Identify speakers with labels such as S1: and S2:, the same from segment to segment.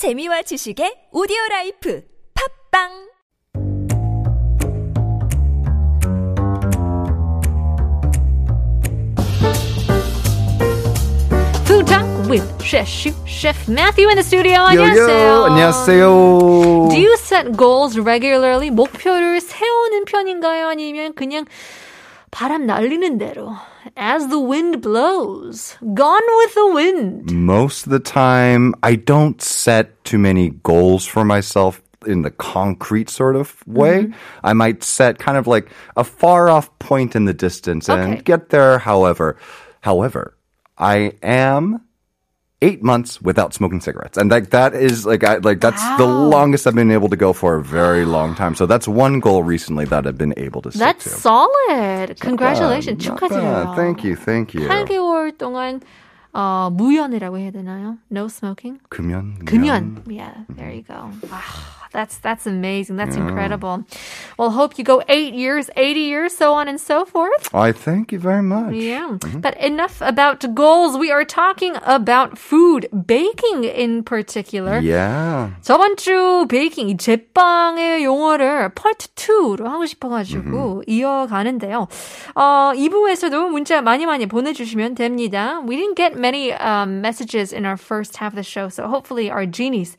S1: 재미와 지식의 오디오 라이프 팝빵
S2: Food Talk with Chef Chef Matthew in the studio.
S3: 요요 안녕하세요.
S2: Do you set goals regularly? 목표를 세우는 편인가요? 아니면 그냥 바람 날리는 대로 as the wind blows, gone with the wind.
S3: Most of the time, I don't set too many goals for myself in the concrete sort of way.
S2: Mm-hmm.
S3: I might set kind of like a far off point in the distance and
S2: Okay.
S3: get there. However, however, I am eight months without smoking cigarettes, and like that is like I like that's the
S2: Wow.
S3: longest I've been able to go for a very long time. So that's one goal recently that I've been able to stick
S2: That's
S3: to.
S2: solid. Congratulations.
S3: Not
S2: 축하드려요.
S3: bad. Thank you, thank you.
S2: 8개월 동안 어, 무연이라고 해야 되나요? No smoking?
S3: 금연,
S2: 금연. Yeah, there you go. Wow, that's that's amazing. That's incredible. Well, hope you go eight years, eighty years, so on and so forth.
S3: I thank you very much.
S2: Yeah. But enough about goals. We are talking about food, baking in particular.
S3: Yeah.
S2: 저번 주 베이킹 이 제빵의 용어를 파트 2로 하고 싶어가지고 이어가는데요. 어, 2부에서도 문자 많이 많이 보내주시면 됩니다. We didn't get many um, messages in our first half of the show, so hopefully our genies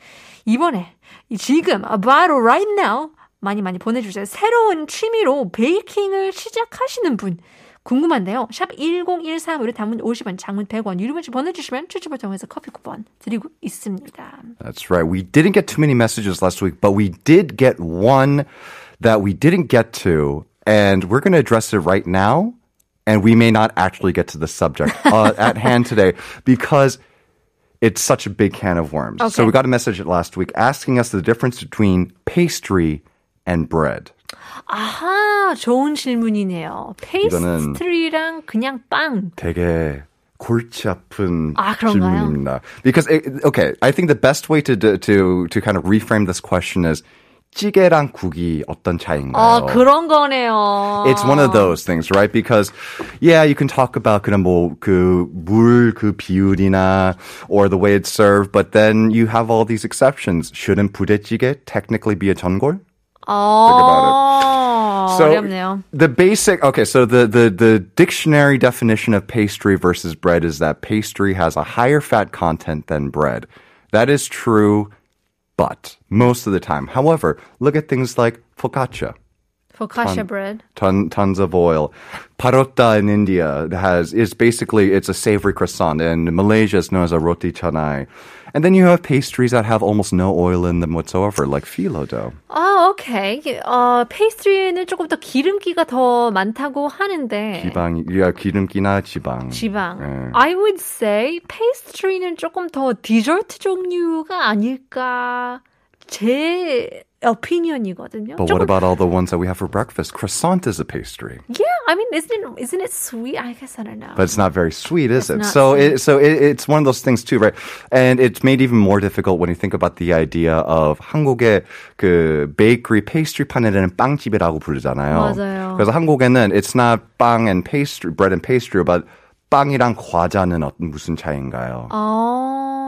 S2: 이번에 이 지금 바로 right now 많이 많이 보내주세요. 새로운 취미로 베이킹을 시작하시는 분 궁금한데요. 샵 1013으로 단문 50원, 장문 100원, 유료 문자 보내주시면 추첨을 통해서 커피 쿠폰 드리고 있습니다.
S3: That's right. We didn't get too many messages last week, but we did get one that we didn't get to, and we're going to address it right now. And we may not actually get to the subject uh, at hand today because it's such a big can of worms. So
S2: Okay.
S3: we got a message last week asking us the difference between pastry and bread.
S2: 아하, 좋은 질문이네요.
S3: 이거는-
S2: 페이스트리랑 그냥 빵.
S3: 되게 골치 아픈
S2: 아, 그런가요?
S3: 질문입니다. Because it, okay, I think the best way to to to kind of reframe this question is 찌개랑 국이 어떤 차이인가요?
S2: 어, 그런 거네요.
S3: It's one of those things, right? Because yeah, you can talk about 그냥 뭐그물그 비율이나 or the way it's served, but then you have all these exceptions. Shouldn't 부대찌개 technically be a 전골?
S2: 어,
S3: So
S2: 어렵네요.
S3: the basic okay, so the, the the dictionary definition of pastry versus bread is that pastry has a higher fat content than bread. That is true, but most of the time. However, look at things like focaccia.
S2: Focaccia bread.
S3: Ton, tons of oil. Parotta in India has is basically it's a savory croissant, and Malaysia is known as a roti canai. And then you have pastries that have almost no oil in them whatsoever, like phyllo dough.
S2: 아, 오케이. 어, 페이스트리는 조금 더 기름기가 더 많다고 하는데.
S3: 지방, yeah, 기름기나 지방.
S2: 지방.
S3: 예.
S2: I would say 페이스트리는 조금 더 디저트 종류가 아닐까. 제 opinion이거든요.
S3: But
S2: 조금-
S3: what about all the ones that we have for breakfast? Croissant is a pastry,
S2: Yeah, I mean, isn't it, isn't it sweet? I guess I don't know.
S3: but it's not very sweet, is
S2: It's
S3: it?
S2: not
S3: So,
S2: sweet.
S3: it, so it, it's one of those things too, right? And it's made even more difficult when you think about the idea of 한국의 그 bakery pastry 파는 데는 빵집이라고 부르잖아요.
S2: 맞아요.
S3: 그래서 한국에는 it's not 빵 and pastry, bread and pastry, but 빵이랑 과자는 어떤 무슨 차이인가요?
S2: 어.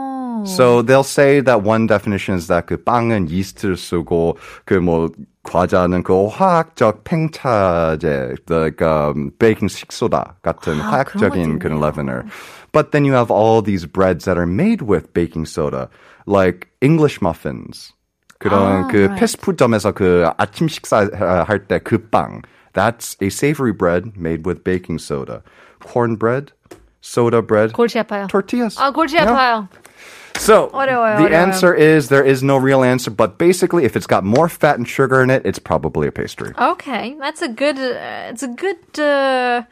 S3: So they'll say that one definition is that 그 빵은 yeast를 쓰고 그뭐 과자는 그 화학적 팽창제, 그러니까 베이킹 um, 식소다 같은
S2: 아,
S3: 화학적인
S2: 그런
S3: leavener. But then you have all these breads that are made with baking soda, like English muffins. 그런
S2: 아,
S3: 그
S2: right.
S3: 패스트푸드점에서 그 아침 식사할 때 그 빵. That's a savory bread made with baking soda. Cornbread, soda bread,
S2: 골치 아파요.
S3: tortillas.
S2: 아, 골치
S3: yeah.
S2: 아파요.
S3: So
S2: 어려워요,
S3: the
S2: 어려워요.
S3: answer is there is no real answer, but basically, if it's got more fat and sugar in it, it's probably a pastry.
S2: Okay, that's a good. Uh, it's a good uh,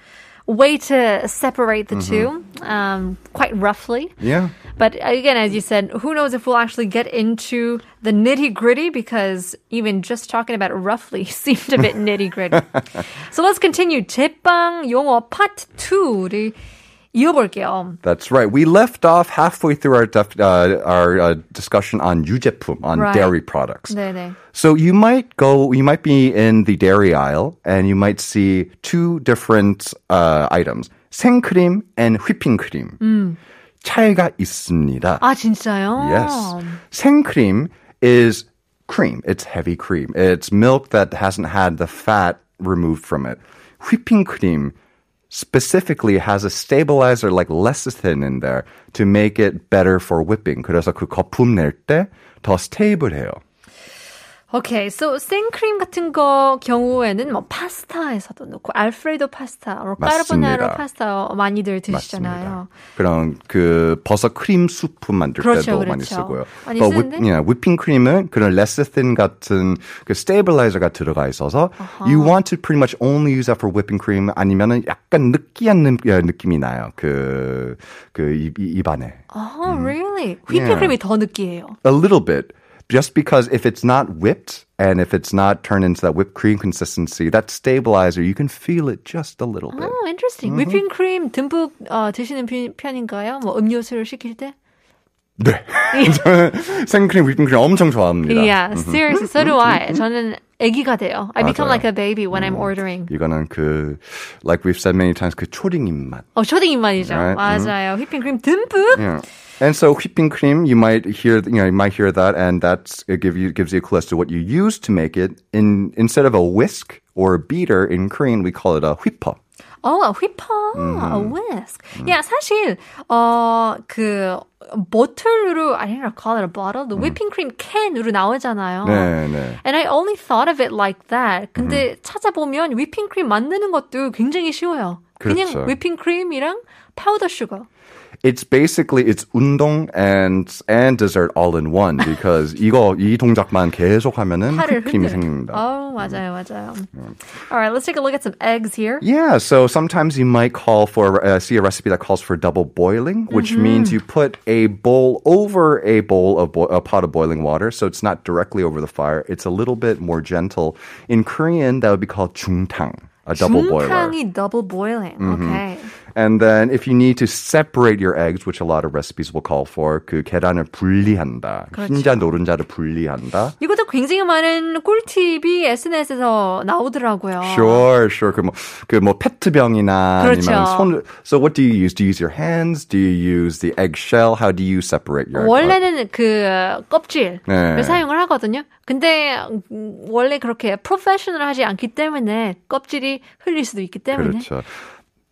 S2: way to separate the two, um, quite roughly.
S3: Yeah.
S2: But again, as you said, who knows if we'll actually get into the nitty gritty because even just talking about it roughly seemed a bit nitty gritty. so let's continue. 제빵 용어 part 2를 이어볼게요.
S3: That's right. We left off halfway through our def- uh, our uh, discussion on 유제품, on
S2: Right.
S3: dairy products.
S2: 네네.
S3: So you might go, you might be in the dairy aisle, and you might see two different uh, items: 생크림 and whipping cream. 차이가 있습니다.
S2: 아, 진짜요?
S3: Yes. 생크림 is cream. It's heavy cream. It's milk that hasn't had the fat removed from it. Whipping cream specifically has a stabilizer like lecithin in there to make it better for whipping. 그래서 그 거품 낼 때 더 스테이블해요.
S2: 오케이, so 생크림 같은 거 경우에는 뭐 파스타에서도 넣고 알프레도 파스타, 뭐 까르보나라
S3: 맞습니다.
S2: 파스타 많이들 드시잖아요.
S3: 그런 그 버섯 크림 수프 만들
S2: 그렇죠,
S3: 때도
S2: 그렇죠.
S3: 많이 쓰고요.
S2: 많이
S3: But
S2: 쓰는데?
S3: whip, yeah, whipping cream은 그런 레시틴 같은 그 스테이블라이저가 들어가 있어서 you want to pretty much only use that for whipping cream 아니면은 약간 느끼한 느, 예, 느낌이 나요. 그, 그 입, 입안에.
S2: Oh, really? 휘핑
S3: Yeah.
S2: 크림이 더 느끼해요.
S3: A little bit. Just because if it's not whipped and if it's not turned into that whipped cream consistency, that stabilizer, you can feel it just a little bit.
S2: Oh, interesting. 휘핑 크림 듬뿍 어, 드시는 편- 편인가요? 뭐 음료수를 시킬 때?
S3: 네. 저는 생크림, whipping cream 엄청 좋아합니다.
S2: Yeah, seriously, so do I. 저는 아기가 돼요. I become
S3: 맞아요.
S2: like a baby when I'm ordering.
S3: 이거는 그 like we've said many times 그 초딩 입맛.
S2: 어, 초딩 입맛이죠.
S3: Right,
S2: 맞아요. 휘핑 크림 듬뿍.
S3: Yeah. And so whipping cream, you might hear, you know, you might hear that, and that's it give you gives you a clue as to what you use to make it. In instead of a whisk or a beater in Korean, we call it a whipper.
S2: 어, a whipper, a whisk. 야, 사실 어, 그 보틀로 I don't know, call it a bottle, the whipping cream can으로 나오잖아요.
S3: 네, 네.
S2: And I only thought of it like that. 근데 찾아보면 whipping cream 만드는 것도 굉장히 쉬워요. 그냥
S3: 그렇죠.
S2: whipping cream이랑 파우더 슈거.
S3: It's basically it's 운동 and and dessert all in one because 이거 이 동작만 계속 하면은
S2: 팔을
S3: 휘핑이
S2: 흔들.
S3: 생깁니다.
S2: 어, 맞아요, 맞아요. All right, let's take a look at some eggs here.
S3: Yeah, so sometimes you might call for uh, see a recipe that calls for double boiling, which means you put a bowl over a bowl of bo- a pot of boiling water, so it's not directly over the fire. It's a little bit more gentle. In Korean, that would be called 중탕, a double boiler. Mm-hmm.
S2: 중탕이 double boiling. Okay.
S3: And then if you need to separate your eggs, which a lot of recipes will call for, 그 계란을 분리한다.
S2: 그렇죠.
S3: 흰자 노른자를 분리한다.
S2: 이것도 굉장히 많은 꿀팁이 SNS에서 나오더라고요.
S3: Sure, sure. 그 뭐, 그 뭐, 페트병이나
S2: 그렇죠.
S3: 아니면 손, so what do you use? Do you use your hands? Do you use the eggshell? How do you separate your egg?
S2: 원래는 그 껍질을
S3: 네.
S2: 사용을 하거든요. 근데 음, 원래 그렇게 프로페셔널 하지 않기 때문에 껍질이 흘릴 수도 있기 때문에
S3: 그렇죠.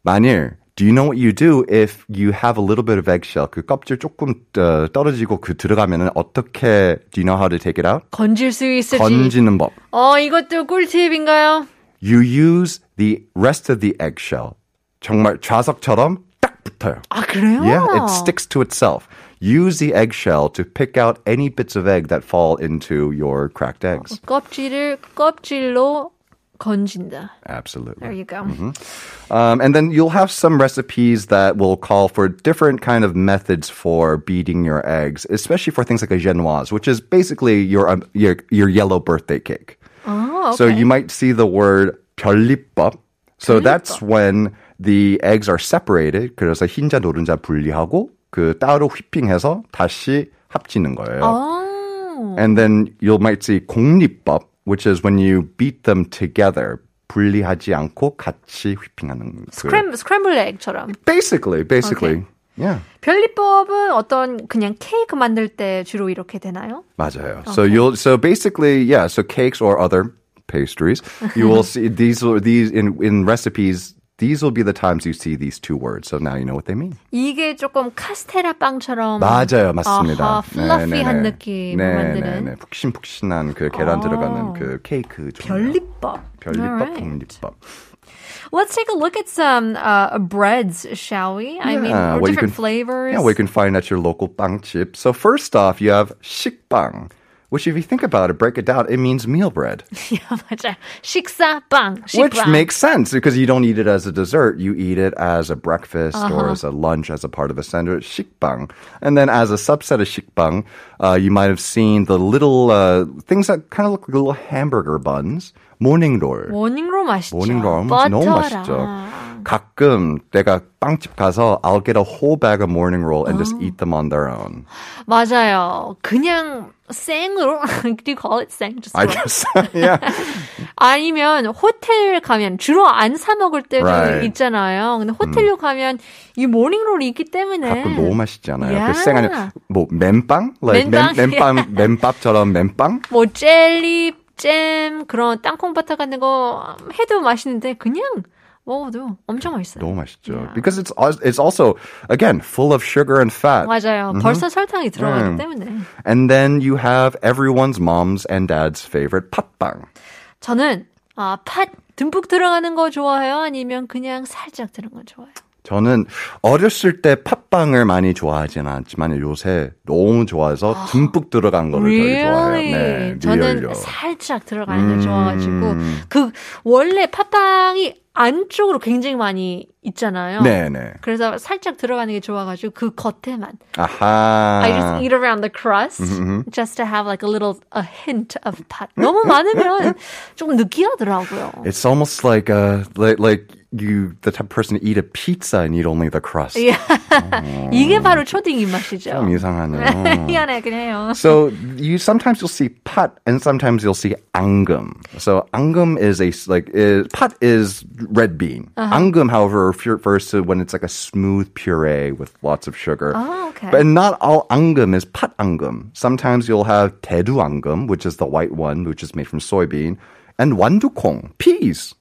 S3: 만일 Do you know what you do if you have a little bit of eggshell? 그 껍질 조금 어, 떨어지고 그 들어가면은 어떻게 Do you know how to take it out?
S2: 건질 수 있을지.
S3: 건지는 법.
S2: 어, 이것도 꿀팁인가요?
S3: You use the rest of the eggshell. 정말 좌석처럼 딱 붙어요.
S2: 아, 그래요?
S3: Yeah, it sticks to itself. Use the eggshell to pick out any bits of egg that fall into your cracked eggs.
S2: 껍질을 껍질로 건진다.
S3: Absolutely.
S2: There you go. Mm-hmm.
S3: Um, and then you'll have some recipes that will call for different kind of methods for beating your eggs, especially for things like a genoise, which is basically your um, your, your yellow birthday cake.
S2: Oh, okay.
S3: So you might see the word 별리법. So that's when the eggs are separated. 그래서 흰자 노른자 분리하고 그 따로 휘핑해서 다시 합치는 거예요.
S2: Oh.
S3: And then you might see 공립법, which is when you beat them together. 분리하지 않고 같이 휘핑하는 그
S2: 스크램 스크램블 에그처럼.
S3: Basically, basically. Yeah.
S2: 별리법은 어떤 그냥 케이크 만들 때 주로 이렇게 되나요?
S3: 맞아요. So you'll so basically, yeah, so cakes or other pastries, you will see these these in in recipes these will be the times you see these two words. So now you know what they mean.
S2: 이게 조금 카스테라 빵처럼
S3: 맞아요, 맞습니다.
S2: 아하, 플러피한
S3: 네,
S2: 느낌을
S3: 네,
S2: 만드는
S3: 네, 네. 푹신푹신한 그 계란
S2: 아.
S3: 들어가는 그 케이크 종류.
S2: 별리법.
S3: 별리법,
S2: Alright.
S3: 공리법.
S2: Let's take a look at some uh, breads, shall we? I mean,
S3: Yeah,
S2: or
S3: what you
S2: different
S3: can-
S2: flavors.
S3: Yeah, what you can find at your local 빵집. So first off, you have 식빵, which if you think about it, break it down, it means meal bread.
S2: yeah, 맞아. 식사빵,
S3: Which
S2: 식빵.
S3: makes sense because you don't eat it as a dessert. You eat it as a breakfast
S2: Uh-huh.
S3: or as a lunch, as a part of a sandwich. 식빵. And then as a subset of 식빵, uh, you might have seen the little uh, things that kind of look like little hamburger buns. 모닝롤.
S2: 모닝롤 맛있죠.
S3: 모닝롤
S2: 버터랑.
S3: 너무 맛있죠. 가끔 내가 빵집 가서 I'll get a whole bag of morning roll and just eat them on their own.
S2: 맞아요. 그냥 생으로 do you call it 생? Just
S3: I guess. yeah.
S2: 아니면 호텔 가면 주로 안 사 먹을 때도
S3: Right.
S2: 있잖아요. 근데 호텔로 가면 이 모닝롤이 있기 때문에
S3: 가끔 너무 맛있잖아요.
S2: Yeah.
S3: 그 생 아니 뭐 맨빵, like
S2: 맨빵,
S3: 맨, 맨빵, 맨밥처럼 맨빵.
S2: 뭐 젤리, 잼 그런 땅콩바타 같은 거 해도 맛있는데 그냥 먹어도 엄청 맛있어요.
S3: 너무 맛있죠.
S2: Yeah.
S3: Because it's it's also again full of sugar and fat.
S2: 맞아요. 벌써 설탕이 들어가기
S3: 음.
S2: 때문에.
S3: And then you have everyone's mom's and dad's favorite 팥빵.
S2: 저는 아, 팥 듬뿍 들어가는 거 좋아해요? 아니면 그냥 살짝 들어간 거 좋아해요?
S3: 저는 어렸을 때 팥빵을 많이 좋아하진 않지만 요새 너무 좋아해서 듬뿍 들어간 거를 되게 좋아해요. 네,
S2: 저는. 살짝 들어가는 걸
S3: 음.
S2: 좋아가지고 그 원래 팥빵이 안쪽으로 굉장히 많이 있잖아요.
S3: 네네.
S2: 그래서 살짝 들어가는 게 좋아가지고 그 겉에만.
S3: 아하.
S2: I just eat around the crust mm-hmm. just to have like a little a hint of pat. 너무 많으면 조금 느끼하더라고요.
S3: It's almost like a like, like you the type of person to eat a pizza and eat only the crust.
S2: Yeah. Oh. 이게 바로 초딩 입맛이죠.
S3: 좀 이상하네요.
S2: 희한하긴 해요.
S3: So you sometimes you'll see pat and sometimes you'll see angum. So angum is a like is, pat is red bean. Uh-huh. Angum, however, refers to uh, when it's like a smooth puree with lots of sugar.
S2: Oh, okay.
S3: But not all angum is pat angum. Sometimes you'll have tedu angum, which is the white one, which is made from soybean, and wandukong, peas.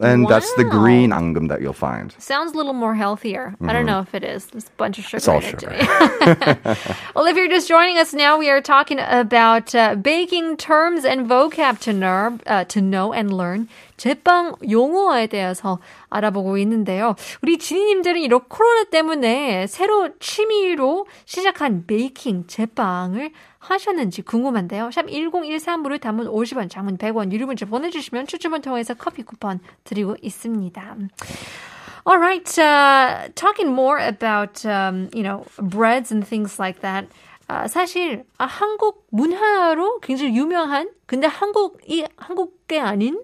S3: And that's the
S2: Wow.
S3: green angum that you'll find.
S2: Sounds a little more healthier. I don't know if it is. There's a bunch of sugar.
S3: It's all
S2: in it,
S3: sugar.
S2: too. well, if you're just joining us now, we are talking about uh, baking terms and vocab to know, uh, to know and learn. 제빵 용어에 대해서 알아보고 있는데요. 우리 지니님들은 이런 코로나 때문에 새로 취미로 시작한 베이킹, 제빵을 하셨는지 궁금한데요. 샵 1013으로 단문 50원, 장문 100원, 유료 문자 보내주시면 추첨을 통해서 커피 쿠폰 드리고 있습니다. All right. Uh, talking more about um, you know breads and things like that. 아, 사실 아, 한국 문화로 굉장히 유명한 근데 한국이 한국게 아닌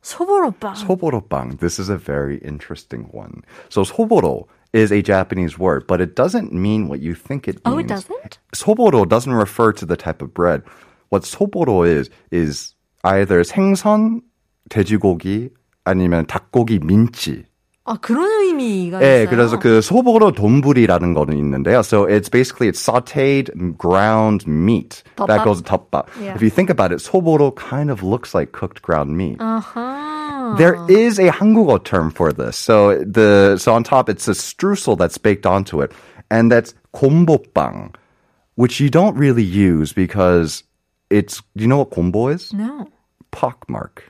S2: 소보로빵.
S3: Soborobang. This is a very interesting one. So soboro is a Japanese word, but it doesn't mean what you think it means.
S2: oh, it doesn't.
S3: Soboro doesn't refer to the type of bread. What soboro is is either 생선, 돼지고기 아니면 닭고기 민치.
S2: 아 그런 의미가
S3: 네,
S2: 있어요.
S3: 그래서 그 소보로 돈부리라는 거는 있는데요. So it's basically it's sautéed ground meat
S2: 덮밥?
S3: that goes 덮밥.
S2: Yeah.
S3: If you think about it, 소보로 kind of looks like cooked ground meat.
S2: 아하.
S3: There is a Hangugo term for this. So the so on top it's a streusel that's baked onto it, and that's gombobang, which you don't really use because it's you know what gombo is?
S2: No.
S3: Pockmark.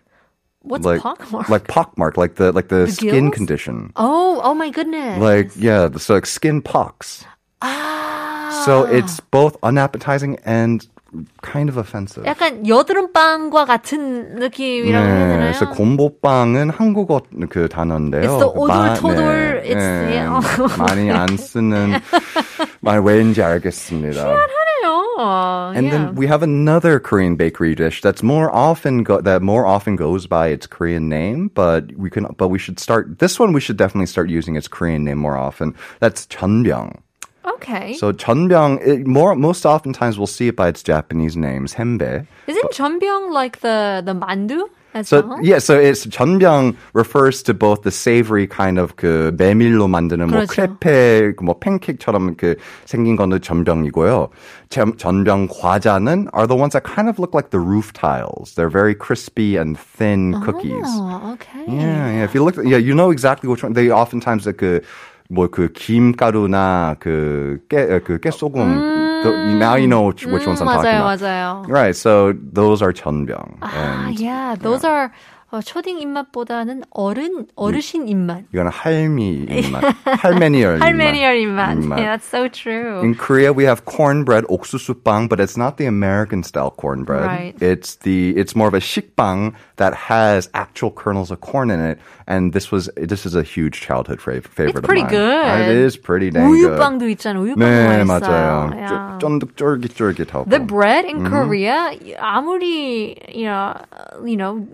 S2: What's
S3: like,
S2: pockmark?
S3: Like pockmark, like the like the,
S2: the
S3: skin
S2: gills?
S3: condition.
S2: Oh, oh my goodness.
S3: Like yeah, so like skin pox.
S2: Ah.
S3: So it's both unappetizing and kind of offensive.
S2: 약간 여드름빵과 같은 느낌이라고 해야 되나요?
S3: 그래서 곰보빵은 한국어 그 단어인데요.
S2: It's the
S3: 마-
S2: 오돌토돌,
S3: 네,
S2: it's-
S3: 네,
S2: yeah.
S3: 많이 안 쓰는 말 왠지 알겠습니다.
S2: 어,
S3: And
S2: yeah.
S3: then we have another Korean bakery dish that's more often go- that more often goes by its Korean name, but we can but we should start this one we should definitely start using its Korean name more often. That's 전병.
S2: Okay.
S3: So Chunbyung, it more most oftentimes we'll see it by its Japanese names, senbei.
S2: Isn't but, like the the mandu?
S3: so
S2: well?
S3: yeah, so it's 전병 refers to both the savory kind of 그 메밀로 만드는
S2: 그렇죠.
S3: 뭐 크레페, 뭐 팬케이크처럼 그 생긴 거는 전병이고요. 전병 과자는 are the ones that kind of look like the roof tiles. They're very crispy and thin oh, cookies.
S2: Ah, okay.
S3: Yeah, yeah. If you look, yeah, you know exactly which one. They oftentimes like 그 뭐 그 김가루나 그깨그 그 깨소금. the- now you know which, which ones I'm talking
S2: 맞아요,
S3: about.
S2: 맞아요.
S3: Right. So those are 전병.
S2: Ah,
S3: and
S2: yeah, those are 어, 초딩 입맛보다는 어른 어르신 입맛.
S3: 이거는 할미 입맛. 할매니얼 입맛.
S2: 할매니얼 입맛.
S3: 입맛.
S2: Yeah, that's so true.
S3: In Korea, we have cornbread 옥수수빵, but it's not the American style cornbread.
S2: Right.
S3: It's the it's more of a 식빵 that has actual kernels of corn in it, and this was this is a huge childhood favorite
S2: it's
S3: of mine.
S2: Pretty good.
S3: It is pretty dang
S2: 우유빵도 good. 있잖아. 우유빵
S3: 네, 맞아요.
S2: Yeah.
S3: 쫀득쫄깃쫄깃하고.
S2: The bread in
S3: mm-hmm.
S2: Korea 아무리 you know, you know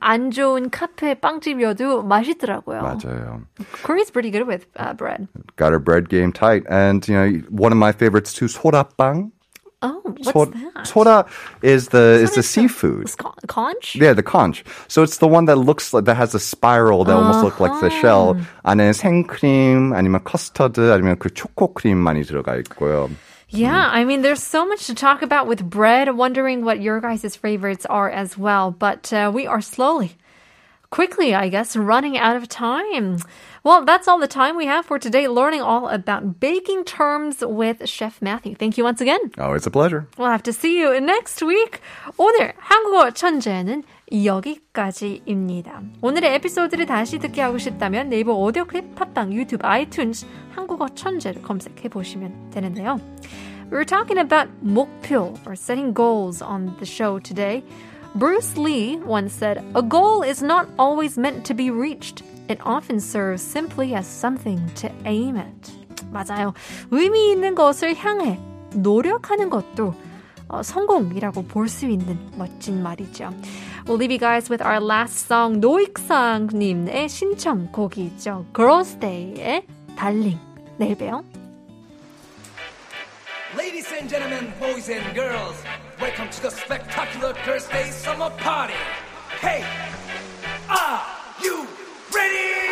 S2: 안 좋은 카페 빵집이어도 맛있더라고요.
S3: 맞아요.
S2: Korea's pretty good with uh, bread.
S3: Got our bread game tight. And, you know, one of my favorites too, 소라빵.
S2: Oh, what's
S3: 소,
S2: that?
S3: 소라 is the is the
S2: is
S3: seafood.
S2: It's con- conch?
S3: Yeah, the conch. So it's the one that looks like that has a spiral that almost look like the shell. 안에 생크림 아니면 커스터드 아니면 그 초코 크림 많이 들어가 있고요.
S2: Yeah, I mean, there's so much to talk about with bread. Wondering what your guys' favorites are as well. But uh, we are slowly, quickly, I guess, running out of time. Well, that's all the time we have for today, learning all about baking terms with Chef Matthew. Thank you once again.
S3: Oh, it's a pleasure.
S2: We'll have to see you next week. 오늘 한국어 천재는 여기까지입니다. 오늘의 에피소드를 다시 듣기 하고 싶다면 네이버 오디오 클립, 팟빵, 유튜브, 아이튠즈 한국어 천재를 검색해 보시면 되는데요. We were talking about 목표 or setting goals on the show today. Bruce Lee once said, "A goal is not always meant to be reached. It often serves simply as something to aim at." 맞아요. 의미 있는 것을 향해 노력하는 것도 어, 성공이라고 볼 수 있는 멋진 말이죠. We'll leave you guys with our last song 노익상님의 신청곡이죠. Girls Day의 달링. 내일 봬요.
S4: Ladies and gentlemen, boys and girls, welcome to the spectacular Thursday summer party. Hey, are you ready?